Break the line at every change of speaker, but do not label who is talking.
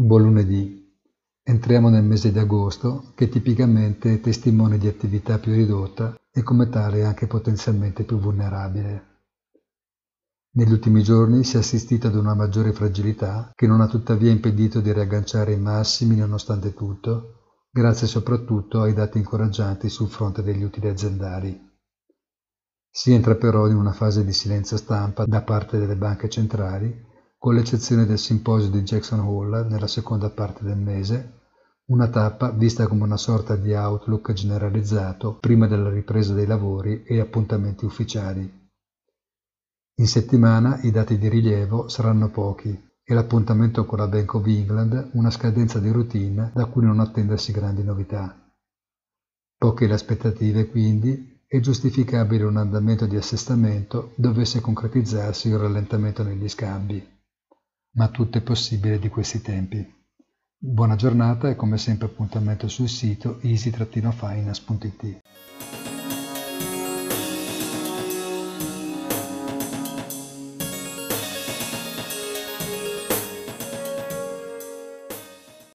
Buon lunedì. Entriamo nel mese di agosto, che tipicamente è testimone di attività più ridotta e come tale anche potenzialmente più vulnerabile. Negli ultimi giorni si è assistito ad una maggiore fragilità che non ha tuttavia impedito di riagganciare i massimi nonostante tutto, grazie soprattutto ai dati incoraggianti sul fronte degli utili aziendali. Si entra però in una fase di silenzio stampa da parte delle banche centrali con l'eccezione del simposio di Jackson Hole nella seconda parte del mese, una tappa vista come una sorta di outlook generalizzato prima della ripresa dei lavori e appuntamenti ufficiali. In settimana i dati di rilievo saranno pochi e l'appuntamento con la Bank of England una scadenza di routine da cui non attendersi grandi novità. Poche le aspettative quindi è giustificabile un andamento di assestamento dovesse concretizzarsi il rallentamento negli scambi ma tutto è possibile di questi tempi. Buona giornata e come sempre appuntamento sul sito easy-finance.it.